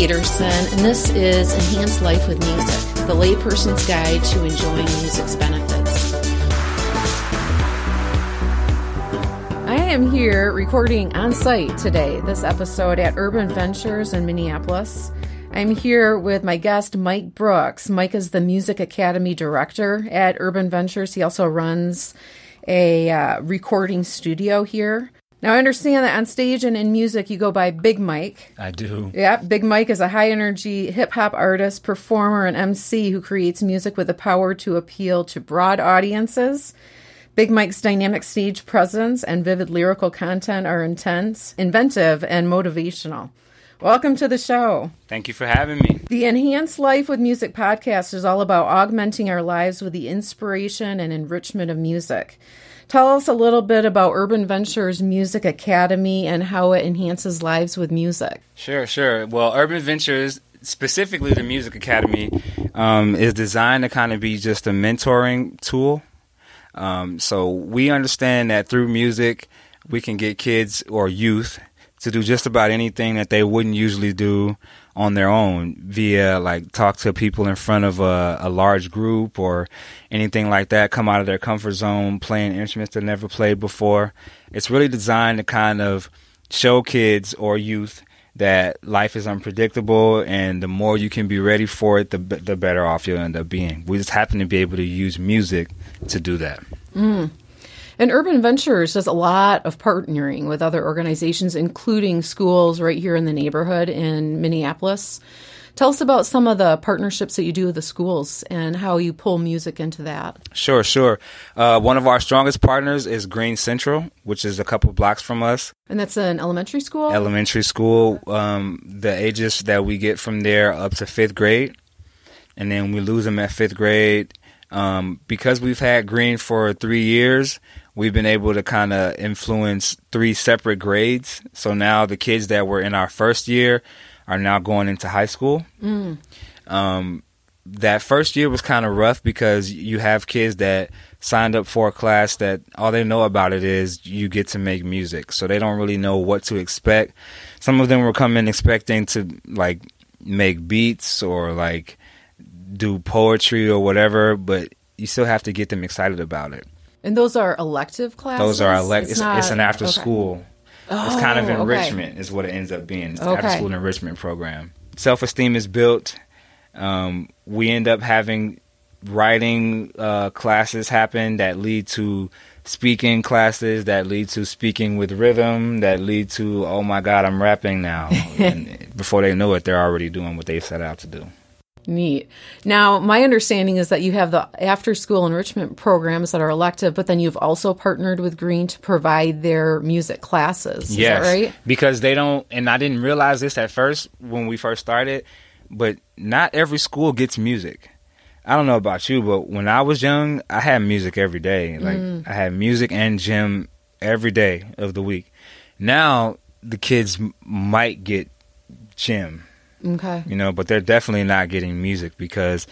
Peterson, and this is Enhanced Life with Music, the layperson's guide to enjoying music's benefits. I am here recording on site today, this episode at Urban Ventures in Minneapolis. I'm here with my guest, Mike Brooks. Mike is the Music Academy Director at Urban Ventures. He also runs a uh, recording studio here. Now, I understand that on stage and in music, you go by Big Mike. I do. Yeah, Big Mike is a high energy hip hop artist, performer, and MC who creates music with the power to appeal to broad audiences. Big Mike's dynamic stage presence and vivid lyrical content are intense, inventive, and motivational. Welcome to the show. Thank you for having me. The Enhanced Life with Music podcast is all about augmenting our lives with the inspiration and enrichment of music. Tell us a little bit about Urban Ventures Music Academy and how it enhances lives with music. Sure, sure. Well, Urban Ventures, specifically the Music Academy, um, is designed to kind of be just a mentoring tool. Um, so we understand that through music, we can get kids or youth to do just about anything that they wouldn't usually do on their own via like talk to people in front of a, a, large group or anything like that come out of their comfort zone playing instruments they never played before. It's really designed to kind of show kids or youth that life is unpredictable and the more you can be ready for it the, the better off you'll end up being. We just happen to be able to use music to do that. Mm. And Urban Ventures does a lot of partnering with other organizations, including schools right here in the neighborhood in Minneapolis. Tell us about some of the partnerships that you do with the schools and how you pull music into that. Sure, sure. Uh, one of our strongest partners is Green Central, which is a couple blocks from us. And that's an elementary school? Elementary school. Um, the ages that we get from there up to fifth grade. And then we lose them at fifth grade. Um, because we've had Green for three years, we've been able to kind of influence three separate grades. So now the kids that were in our first year are now going into high school. Mm. Um, that first year was kind of rough because you have kids that signed up for a class that all they know about it is you get to make music. So they don't really know what to expect. Some of them were coming expecting to like make beats or like do poetry or whatever, but you still have to get them excited about it. And those are elective classes. Those are elective. It's, it's, it's, an after okay. school. Oh, it's kind of oh, enrichment okay. is what it ends up being. It's okay. after school enrichment program. Self esteem is built. Um, we end up having writing uh, classes happen that lead to speaking classes that lead to speaking with rhythm that lead to oh my god i'm rapping now before they know it they're already doing what they set out to do Neat. Now, my understanding is that you have the after school enrichment programs that are elective, but then you've also partnered with Green to provide their music classes. Is yes, right? Because they don't, and I didn't realize this at first when we first started, but not every school gets music. I don't know about you, but when I was young, I had music every day. Like, mm. I had music and gym every day of the week. Now, the kids might get gym Okay. You know, but they're definitely not getting music because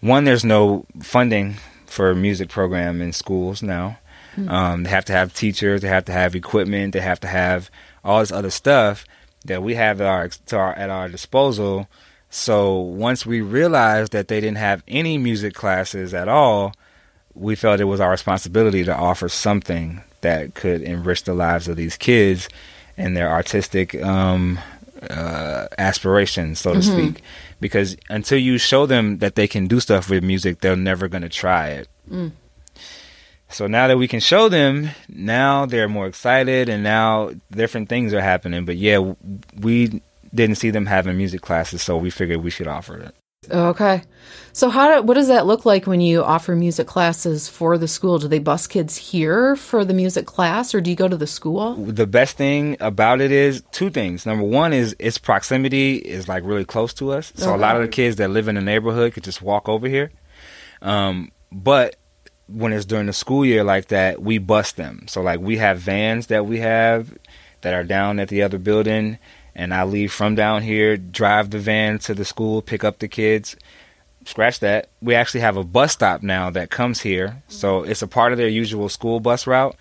one, there's no funding for a music program in schools now. Mm-hmm. Um, they have to have teachers, they have to have equipment, they have to have all this other stuff that we have at our, our at our disposal. So once we realized that they didn't have any music classes at all, we felt it was our responsibility to offer something that could enrich the lives of these kids and their artistic um, uh, aspirations, so to mm-hmm. speak. Because until you show them that they can do stuff with music, they're never going to try it. Mm. So now that we can show them, now they're more excited, and now different things are happening. But yeah, we didn't see them having music classes, so we figured we should offer it. Okay. So how do, what does that look like when you offer music classes for the school? Do they bus kids here for the music class or do you go to the school? The best thing about it is two things. Number one is its proximity is like really close to us. So okay. a lot of the kids that live in the neighborhood could just walk over here. Um, but when it's during the school year like that, we bus them. So like we have vans that we have that are down at the other building and I leave from down here, drive the van to the school, pick up the kids. Scratch that. We actually have a bus stop now that comes here. So mm-hmm. it's a part of their usual school bus route.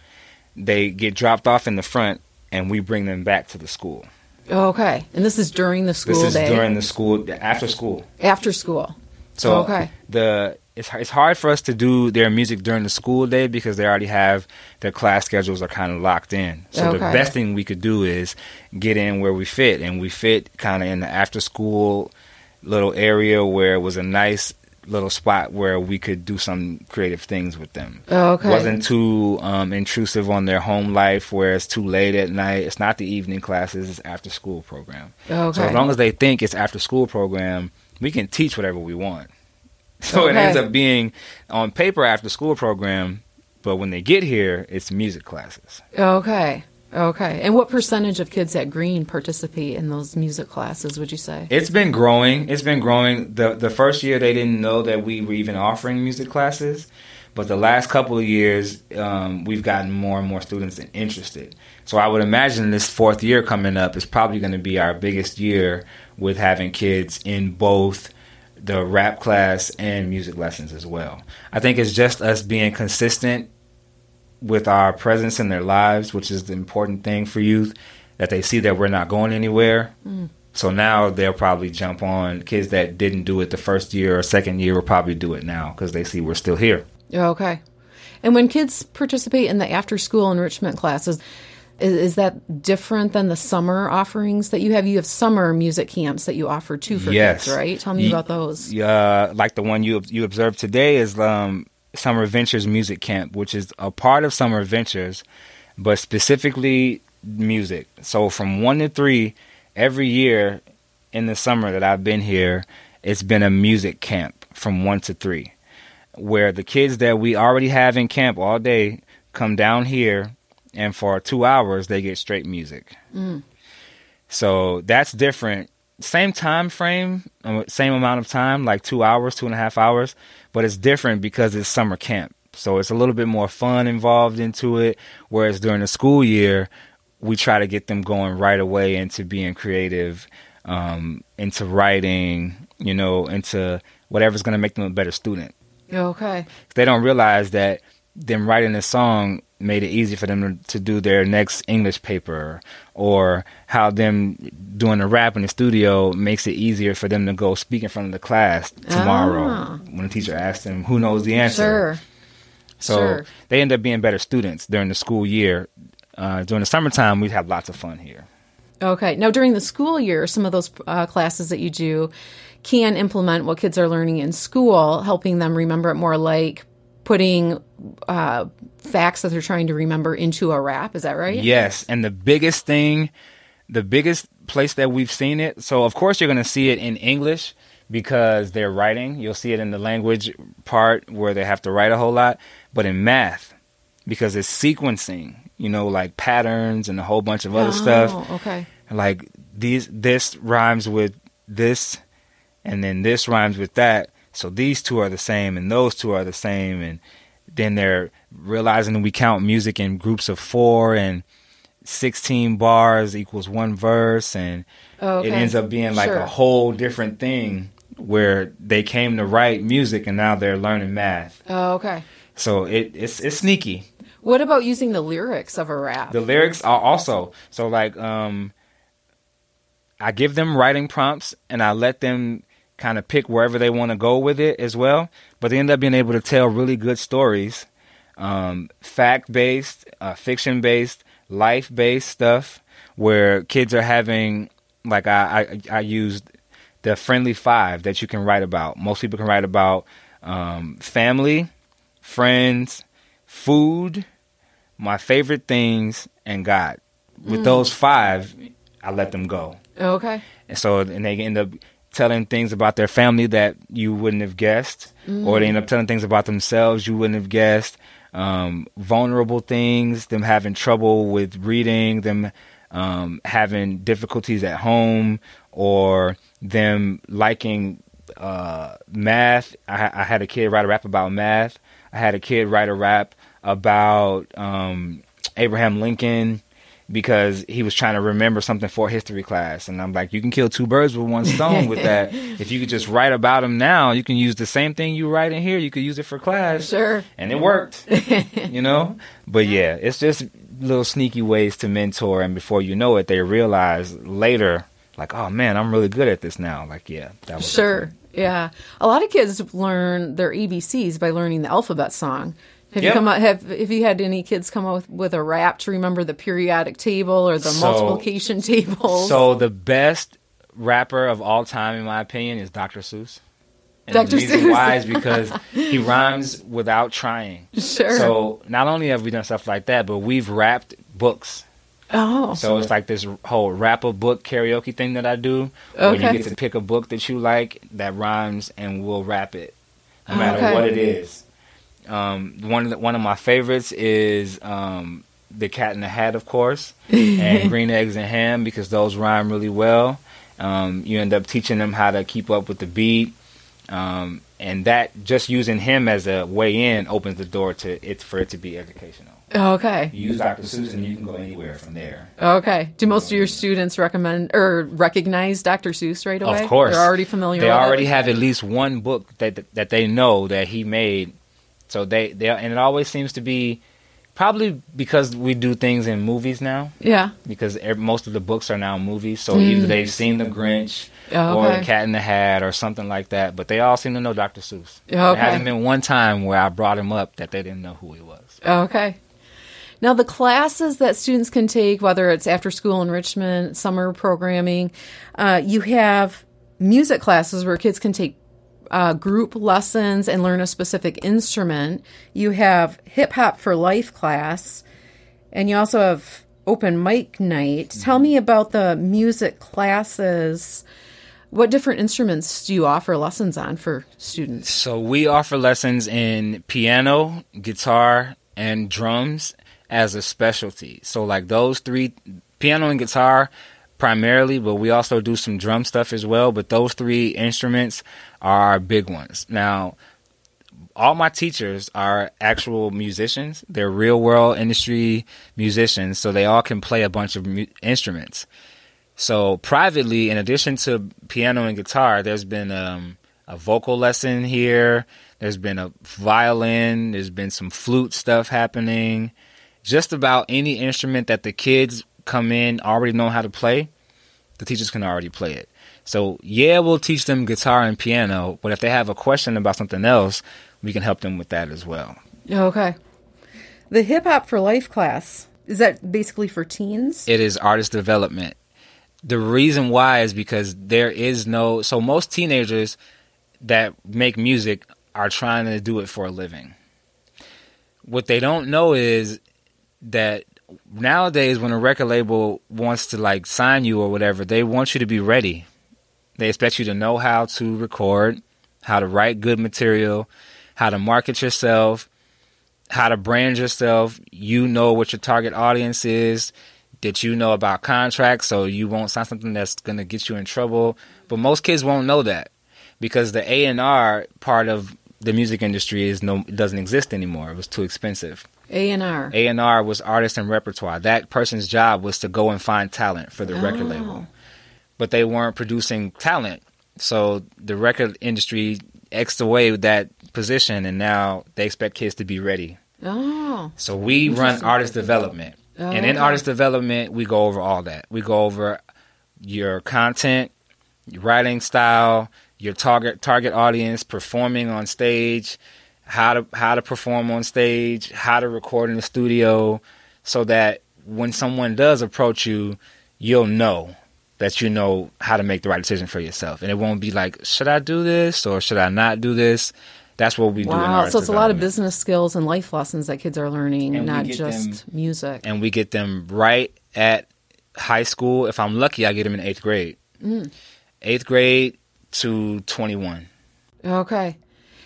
They get dropped off in the front and we bring them back to the school. Okay, and this is during the school this is day. during the school after school. after school. So Okay. the it's it's hard for us to do their music during the school day because they already have their class schedules are kind of locked in. So the best thing we could do is get in where we fit, and we fit kind of in the after school little area where it was a nice little spot where we could do some creative things with them. Okay. wasn't too um, intrusive on their home life where it's too late at night. It's not the evening classes, it's after school program. Okay. So as long as they think it's after school program, we can teach whatever we want. So it ends up being on paper after school program, but when they get here, it's music classes. Okay. Okay. And what percentage of kids at Green participate in those music classes, would you say? It's been growing. It's been growing. The the first year they didn't know that we were even offering music classes, but the last couple of years um, we've gotten more and more students interested. So I would imagine this fourth year coming up is probably going to be our biggest year with having kids in both the rap class and music lessons as well. I think it's just us being consistent with our presence in their lives, which is the important thing for youth, that they see that we're not going anywhere. Mm. So now they'll probably jump on kids that didn't do it the first year or second year will probably do it now because they see we're still here. Okay. And when kids participate in the after school enrichment classes, is, is that different than the summer offerings that you have? You have summer music camps that you offer too for Yes. kids, right? Tell me about those. Uh, like the one you you observed today is um, Summer Ventures Music Camp, which is a part of Summer Ventures, but specifically music. So from one to three, every year in the summer that I've been here, it's been a music camp from one to three, where the kids that we already have in camp all day come down here, and for two hours they get straight music. So that's different. Same time frame, uh, same amount of time, like two hours, two and a half hours, but it's different because it's summer camp. So it's a little bit more fun involved into it. Whereas during the school year, we try to get them going right away into being creative, um, into writing, you know, into whatever's going to make them a better student. Okay. They don't realize that them writing a song made it easy for them to, do their next English paper, or how them doing a rap in the studio makes it easier for them to go speak in front of the class tomorrow Ah. when the teacher asks them who knows the answer. Sure. So Sure. they end up being better students during the school year. Uh, during the summertime, we have lots of fun here. Okay. Now, during the school year, some of those uh, classes that you do can implement what kids are learning in school, helping them remember it more like putting uh, facts that they're trying to remember into a rap. Is that right? Yes, and the biggest thing, the biggest place that we've seen it. So of course you're going to see it in English because they're writing. You'll see it in the language part where they have to write a whole lot, but in math because it's sequencing, you know, like patterns and a whole bunch of other stuff. Oh, okay. Like these this rhymes with this and then this rhymes with that. So these two are the same and those two are the same and then they're realizing we count music in groups of 4 and 16 bars equals one verse and Okay. it ends up being like Sure. a whole different thing where they came to write music and now they're learning math. Oh, okay. So it, it's it's sneaky. What about using the lyrics of a rap? The lyrics are also so like um I give them writing prompts and I let them kind of pick wherever they want to go with it as well, but they end up being able to tell really good stories, um, fact based, uh, fiction based, life based stuff where kids are having like I, I I used the friendly five that you can write about. Most people can write about um, family, friends, food, my favorite things, and God. With those five, I let them go. okay. And so, and they end up telling things about their family that you wouldn't have guessed, or they end up telling things about themselves you wouldn't have guessed. Um, vulnerable things, them having trouble with reading, them um, having difficulties at home, or them liking uh, math. I, I had a kid write a rap about math. I had a kid write a rap about um, Abraham Lincoln because he was trying to remember something for history class. And I'm like, you can kill two birds with one stone with that. If you could just write about him now, you can use the same thing you write in here. You could use it for class. Sure. And it worked, you know? But yeah, it's just little sneaky ways to mentor. And before you know it, they realize later, like, oh man, I'm really good at this now. Like, yeah, that was Sure. Yeah. A lot of kids learn their ABCs by learning the alphabet song. Have you come out have have you had any kids come up with, with a rap to remember the periodic table or the So- multiplication tables? So the best rapper of all time, in my opinion, is Dr. Seuss. And Dr. the reason Seuss. why is because he rhymes without trying. sure. So not only have we done stuff like that, but we've rapped books. oh. So it's like this whole rap a book karaoke thing that I do, where you get to pick a book that you like that rhymes, and we'll rap it, no oh, matter Okay. what it is. Um, one of the, one of my favorites is um, the Cat in the Hat, of course, and Green Eggs and Ham because those rhyme really well. Um, you end up teaching them how to keep up with the beat, um, and that just using him as a way in opens the door to it for it to be educational. okay. You use Dr. Seuss, and you can go anywhere from there. Okay. Do most of your students recommend or recognize Dr. Seuss right away? Of course, They're already familiar They already it? have at least one book that that they know that he made. So they they and it always seems to be probably because we do things in movies now. Yeah. Because most of the books are now movies, so either they've seen The Grinch Oh, or Mm. The Cat in the Hat or something like that. But they all seem to know Dr. Seuss. Okay. There hasn't been one time where I brought him up that they didn't know who he was. Okay. Now, the classes that students can take, whether it's after school enrichment, summer programming, uh, you have music classes where kids can take uh, group lessons and learn a specific instrument. You have hip hop for life class, and you also have open mic night. Tell me about the music classes. What different instruments do you offer lessons on for students? So we offer lessons in piano, guitar, and drums as a specialty. So like those three, piano and guitar primarily, but we also do some drum stuff as well. But those three instruments are our big ones. Now, all my teachers are actual musicians. They're real world industry musicians, so they all can play a bunch of mu- instruments. So privately, in addition to piano and guitar, there's been um, a vocal lesson here. There's been a violin. There's been some flute stuff happening. Just about any instrument that the kids come in already know how to play, the teachers can already play it. So yeah, we'll teach them guitar and piano, but if they have a question about something else, we can help them with that as well. Okay. The hip hop for life class is that basically for teens? it is artist development. The reason why is because there is no so most teenagers that make music are trying to do it for a living. What they don't know is that nowadays when a record label wants to like sign you or whatever, they want you to be ready. They expect you to know how to record, how to write good material, how to market yourself, how to brand yourself. You know what your target audience is, that you know about contracts, so you won't sign something that's going to get you in trouble. But most kids won't know that because the A and R part of the music industry is no doesn't exist anymore. It was too expensive. A and R. A and R was artist and repertoire. That person's job was to go and find talent for the record oh. label, but they weren't producing talent. So the record industry xed away that position, and now they expect kids to be ready. Oh. So we run artist development. Oh, and in okay. artist development, we go over all that. We go over your content, your writing style, your target target audience, performing on stage, how to how to perform on stage, how to record in the studio, so that when someone does approach you, you'll know that you know how to make the right decision for yourself, and it won't be like, should I do this or should I not do this? That's what we do. Wow. So it's a lot of business skills and life lessons that kids are learning, And not just music. and we get them right at high school. If I'm lucky, I get them in eighth grade. Mm. Eighth grade to 21. Okay.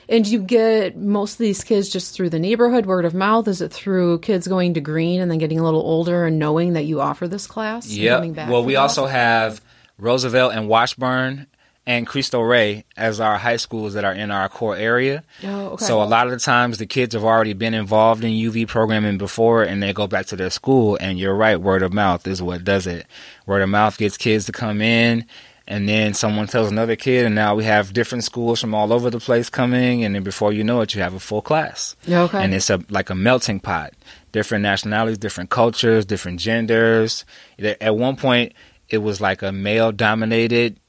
And you get most of these kids just through the neighborhood, word of mouth? Is it through kids going to Green and then getting a little older and knowing that you offer this class? and Yep. coming back Well, we that? also have Roosevelt and Washburn and Cristo Rey as our high schools that are in our core area. Oh, okay. So a lot of the times the kids have already been involved in UV programming before and they go back to their school and you're right, word of mouth is what does it. Word of mouth gets kids to come in and then someone tells another kid and now we have different schools from all over the place coming and then before you know it you have a full class. Okay. And it's a like a melting pot. Different nationalities, different cultures, different genders. At one point it was like a male dominated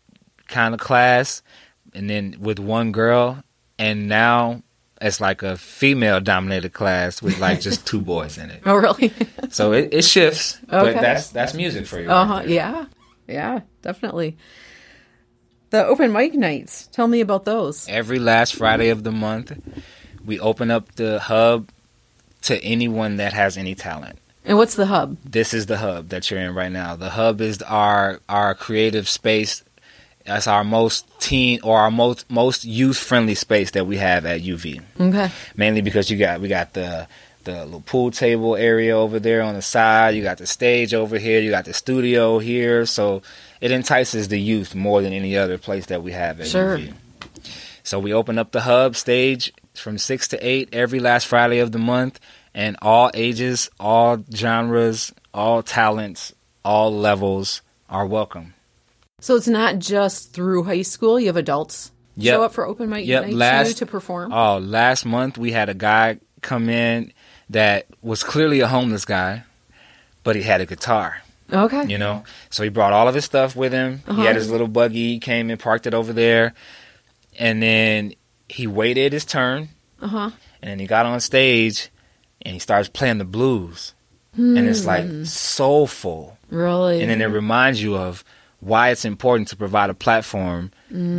kind of class, and then with one girl, and now it's like a female dominated class with like just two boys in it. oh, really? So it, it shifts, Okay. but that's that's music for you. Uh huh. Yeah. Yeah. Definitely. The open mic nights. Tell me about those. Every last Friday of the month, we open up the hub to anyone that has any talent. And what's the hub? This is the hub that you're in right now. The hub is our our creative space. That's our most teen or our most most youth friendly space that we have at UV. Okay. mainly because you got we got the the little pool table area over there on the side. You got the stage over here. You got the studio here. So it entices the youth more than any other place that we have at Sure. UV. So we open up the hub stage from six to eight every last Friday of the month, and all ages, all genres, all talents, all levels are welcome. So it's not just through high school. You have adults Yep. show up for open mic Yep, night last- to perform. Oh, last month we had a guy come in that was clearly a homeless guy, but he had a guitar, okay. you know? So he brought all of his stuff with him. Uh-huh. He had his little buggy, he came and parked it over there. And then he waited his turn, Uh huh. and then he got on stage and he starts playing the blues. And it's like soulful. Really. And then it reminds you of why it's important to provide a platform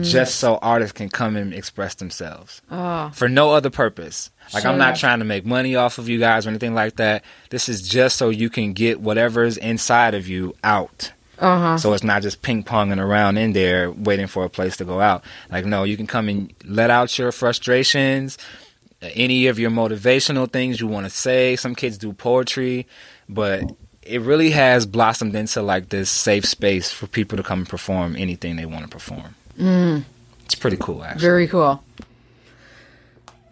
just so artists can come and express themselves Ah. for no other purpose. Like I'm not trying to make money off of you guys or anything like that. This is just so you can get whatever's inside of you out. Uh huh. So it's not just ping ponging around in there waiting for a place to go out. Like no, you can come and let out your frustrations, any of your motivational things you want to say. Some kids do poetry, but it really has blossomed into like this safe space for people to come and perform anything they want to perform. Mm. It's pretty cool, actually. Very cool.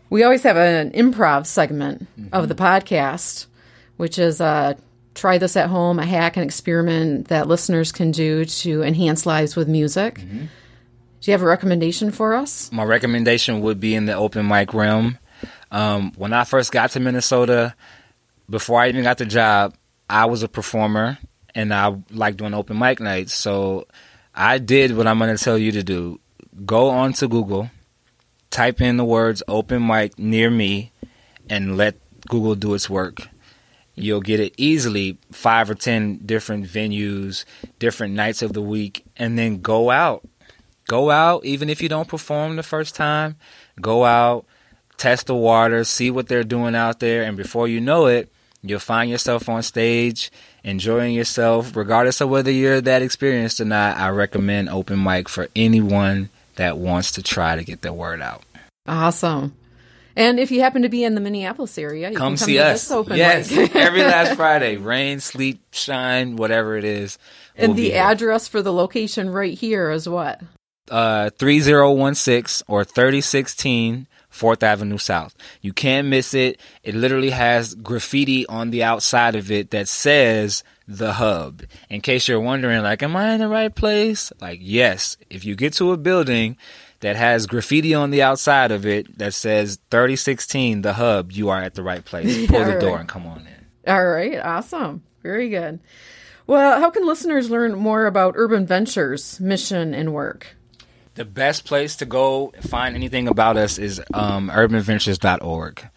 We always have an improv segment of the podcast, which is uh, try this at home, a hack and experiment that listeners can do to enhance lives with music. Do you have a recommendation for us? my recommendation would be in the open mic realm. Um, when I first got to Minnesota, before I even got the job, I was a performer and I liked doing open mic nights. So I did what I'm going to tell you to do. Go onto Google, type in the words open mic near me, and let Google do its work. You'll get it easily five or ten different venues, different nights of the week, and then go out go out even if you don't perform the first time go out test the water see what they're doing out there and before you know it you'll find yourself on stage enjoying yourself. Regardless of whether you're that experienced or not i recommend open mic for anyone that wants to try to get their word out. Awesome. And if you happen to be in the Minneapolis area, you come can come see to us. this open yes every last friday. Rain sleet shine whatever it is and we'll be the address for the location right here is what? uh, 3016 or 3016 4th Avenue South. You can't miss it. It literally has graffiti on the outside of it that says the hub. In case you're wondering, like, am I in the right place? Like, yes. If you get to a building that has graffiti on the outside of it that says 3016 the hub, you are at the right place. Pull the All door and come on in. All right, awesome. Very good. Well, how can listeners learn more about Urban Ventures mission and work? The best place to go find anything about us is um, urbanventures.org.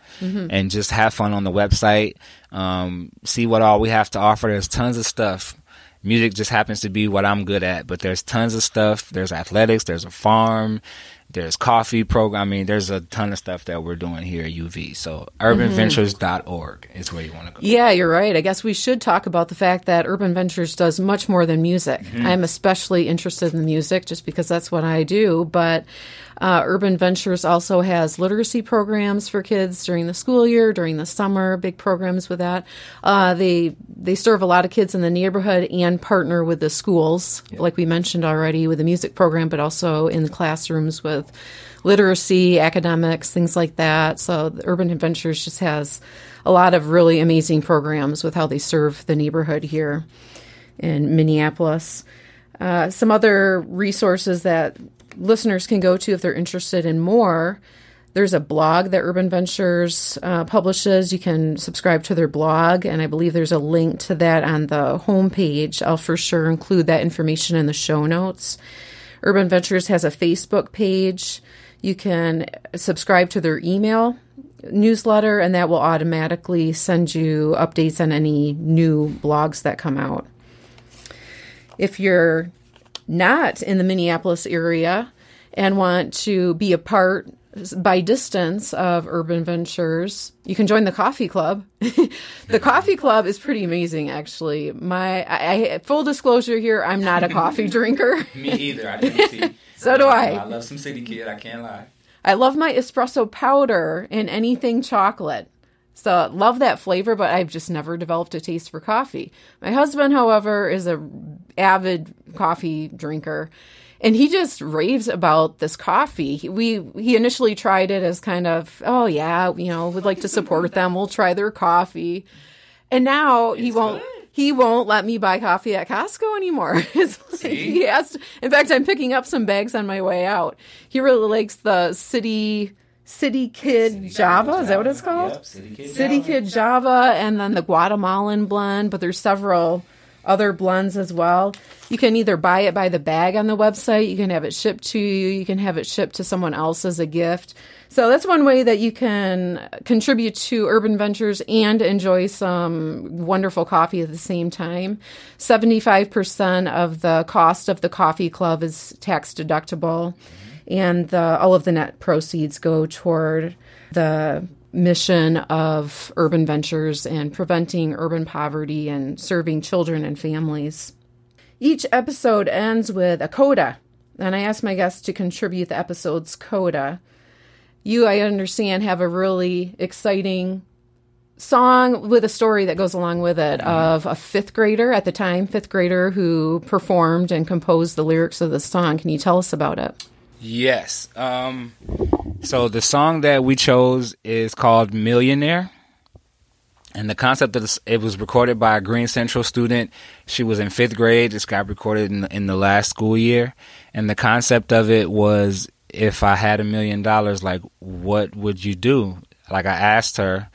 And just have fun on the website. Um, see what all we have to offer. There's tons of stuff. Music just happens to be what I'm good at, but there's tons of stuff. There's athletics, there's a farm, There's coffee program. I mean, there's a ton of stuff that we're doing here at UV. So urbanventures.org is where you want to go. Yeah, you're right. I guess we should talk about the fact that Urban Ventures does much more than music. I'm especially interested in music just because that's what I do. But uh, Urban Ventures also has literacy programs for kids during the school year, during the summer, big programs with that. Uh, they they serve a lot of kids in the neighborhood and partner with the schools, like we mentioned already, with the music program, but also in the classrooms with literacy, academics, things like that. So Urban Adventures just has a lot of really amazing programs with how they serve the neighborhood here in Minneapolis. Uh, some other resources that listeners can go to if they're interested in more. There's a blog that Urban Ventures uh, publishes. You can subscribe to their blog, and I believe there's a link to that on the homepage. I'll for sure include that information in the show notes. Urban Ventures has a Facebook page. You can subscribe to their email newsletter, and that will automatically send you updates on any new blogs that come out. If you're not in the Minneapolis area and want to be a part by distance of Urban Ventures, you can join the coffee club. the coffee club is pretty amazing, actually. My I, I, full disclosure here, I'm not a coffee drinker. Me either. I drink tea. so do I. I love some City Kid. I can't lie. I love my espresso powder and anything chocolate. So love that flavor, but I've just never developed a taste for coffee. My husband, however, is a avid coffee drinker, and he just raves about this coffee. He, we he initially tried it as kind of, oh yeah, you know, we'd like to support them. We'll try their coffee, and now he won't. good. He won't let me buy coffee at Costco anymore. It's like See? he has to, in fact, I'm picking up some bags on my way out. He really likes the city City Kid Java. Is that what it's called? Yep, City Kid. City Java. Kid Java and then the Guatemalan blend, but there's several other blends as well. You can either buy it by the bag on the website, you can have it shipped to you, you can have it shipped to someone else as a gift. So that's one way that you can contribute to Urban Ventures and enjoy some wonderful coffee at the same time. 75% of the cost of the coffee club is tax deductible and the, all of the net proceeds go toward the mission of urban ventures and preventing urban poverty and serving children and families. Each episode ends with a coda, and I ask my guests to contribute the episode's coda. You, I understand, have a really exciting song with a story that goes along with it of a fifth grader at the time, fifth grader who performed and composed the lyrics of the song. Can you tell us about it? Yes. Um, so the song that we chose is called Millionaire. And the concept of this, it was recorded by a Green Central student. She was in fifth grade. This got recorded in in the last school year. And the concept of it was if I had a million dollars, like, what would you do? Like, I asked her,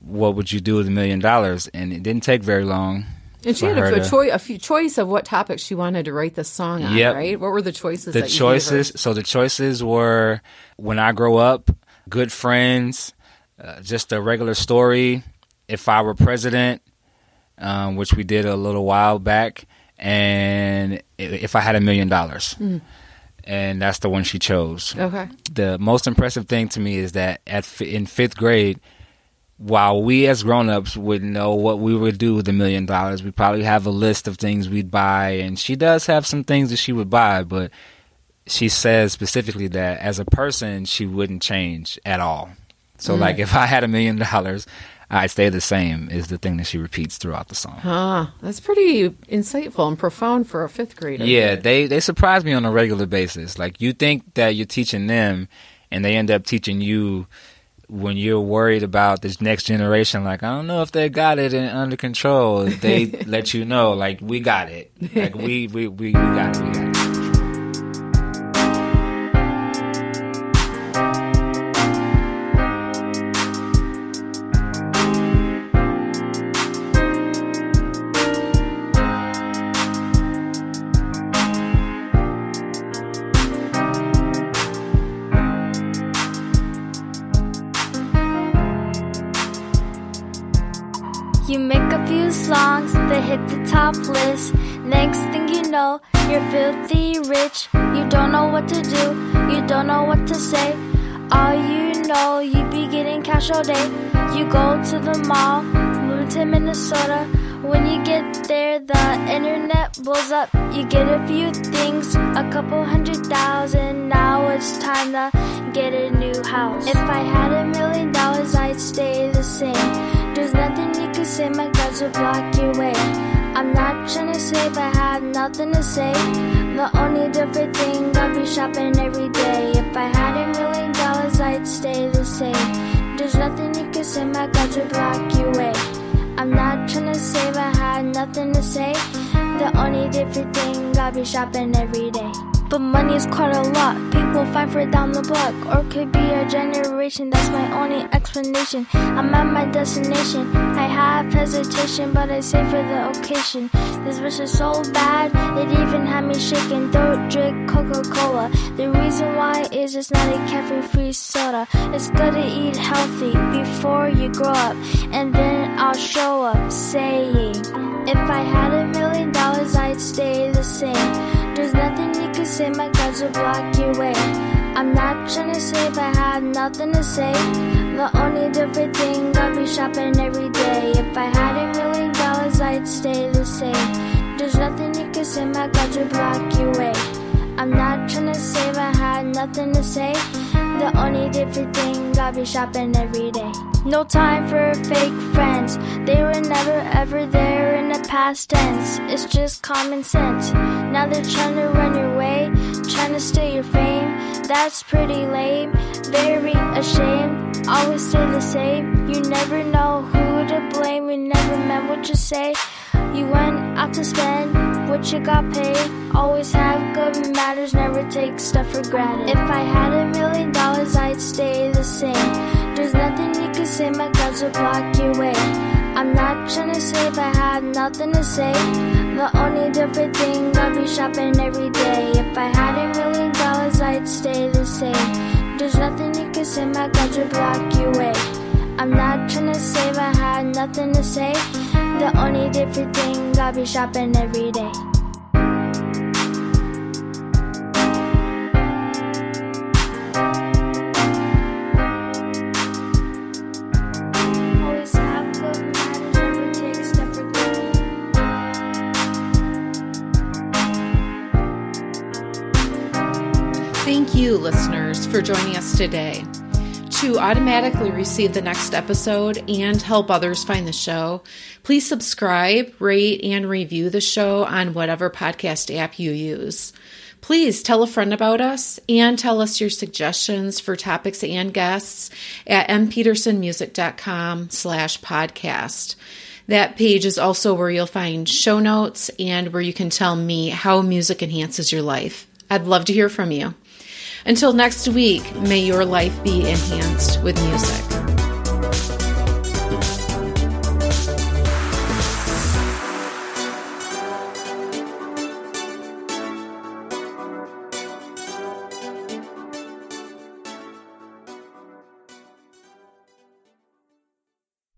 what would you do with a million dollars? And it didn't take very long. And she had a, a, choi- a few choice of what topics she wanted to write this song on, Yep. right? What were the choices? the that you gave choices so the choices were when i grow up good friends uh, just a regular story if i were president um, which we did a little while back and if i had a million dollars and that's the one she chose Okay. the most impressive thing to me is that at fi- in fifth grade, while we as grown-ups would know what we would do with a million dollars, we probably have a list of things we'd buy, and she does have some things that she would buy, but she says specifically that as a person, she wouldn't change at all. So, mm. like, if I had a million dollars, I'd stay the same. Is the thing that she repeats throughout the song. Huh. That's pretty insightful and profound for a fifth grader. Yeah, they they surprise me on a regular basis. Like you think that you're teaching them, and they end up teaching you when you're worried about this next generation. Like I don't know if they got it in, under control. They let you know, like we got it. Like we we we, we got it. We got it. Minnesota. When you get there, the internet blows up. You get a few things, a couple hundred thousand. Now it's time to get a new house. If I had a million dollars, I'd stay the same. There's nothing you can say, my guts would block your way. I'm not trying to say I had nothing to say. The only different thing, I'd be shopping every day. If I had a million dollars, I'd stay the same. There's nothing you can say, my guts would block your way. I'm not trying to if I had nothing to say. The only different thing, I'd be shopping every day. But money is quite a lot. People fight for it down the block. Or could be a generation, that's my only explanation. I'm at my destination. I have hesitation, but I say for the occasion. This wish is so bad, it even had me shaking. Don't drink Coca Cola. The reason why is it's not a caffeine free soda. It's good to eat healthy before you grow up. And then I'll show up saying, If I had a million dollars, I'd stay the same. There's nothing you can say, my guts will block your way. I'm not trying to say if I had nothing to say. The only different thing, I'd be shopping every day. If I had a million dollars, I'd stay the same. There's nothing you can say, my guts will block your way. I'm not trying to say if I had nothing to say. The only different thing, I'd be shopping every day. No time for fake friends. They were never ever there in the past tense. It's just common sense. Now they're trying to run your way, trying to steal your fame. That's pretty lame. Very ashamed. Always stay the same. You never know who to blame. You never meant what you say. You went out to spend what you got paid. Always have good manners, never take stuff for granted. If I had a million dollars, I'd stay the same. There's nothing you can say, my guts will block your way. I'm not trying to say I had nothing to say. The only different thing, I'll be shopping every day. If I had a million dollars, I'd stay the same. There's nothing you can say, my guts will block your way. I'm not trying to say I had nothing to say. The only different thing, I'll be shopping every day. Thank you, listeners, for joining us today. To automatically receive the next episode and help others find the show, please subscribe, rate, and review the show on whatever podcast app you use. Please tell a friend about us and tell us your suggestions for topics and guests at mpetersonmusic.com slash podcast. That page is also where you'll find show notes and where you can tell me how music enhances your life. I'd love to hear from you. Until next week, may your life be enhanced with music.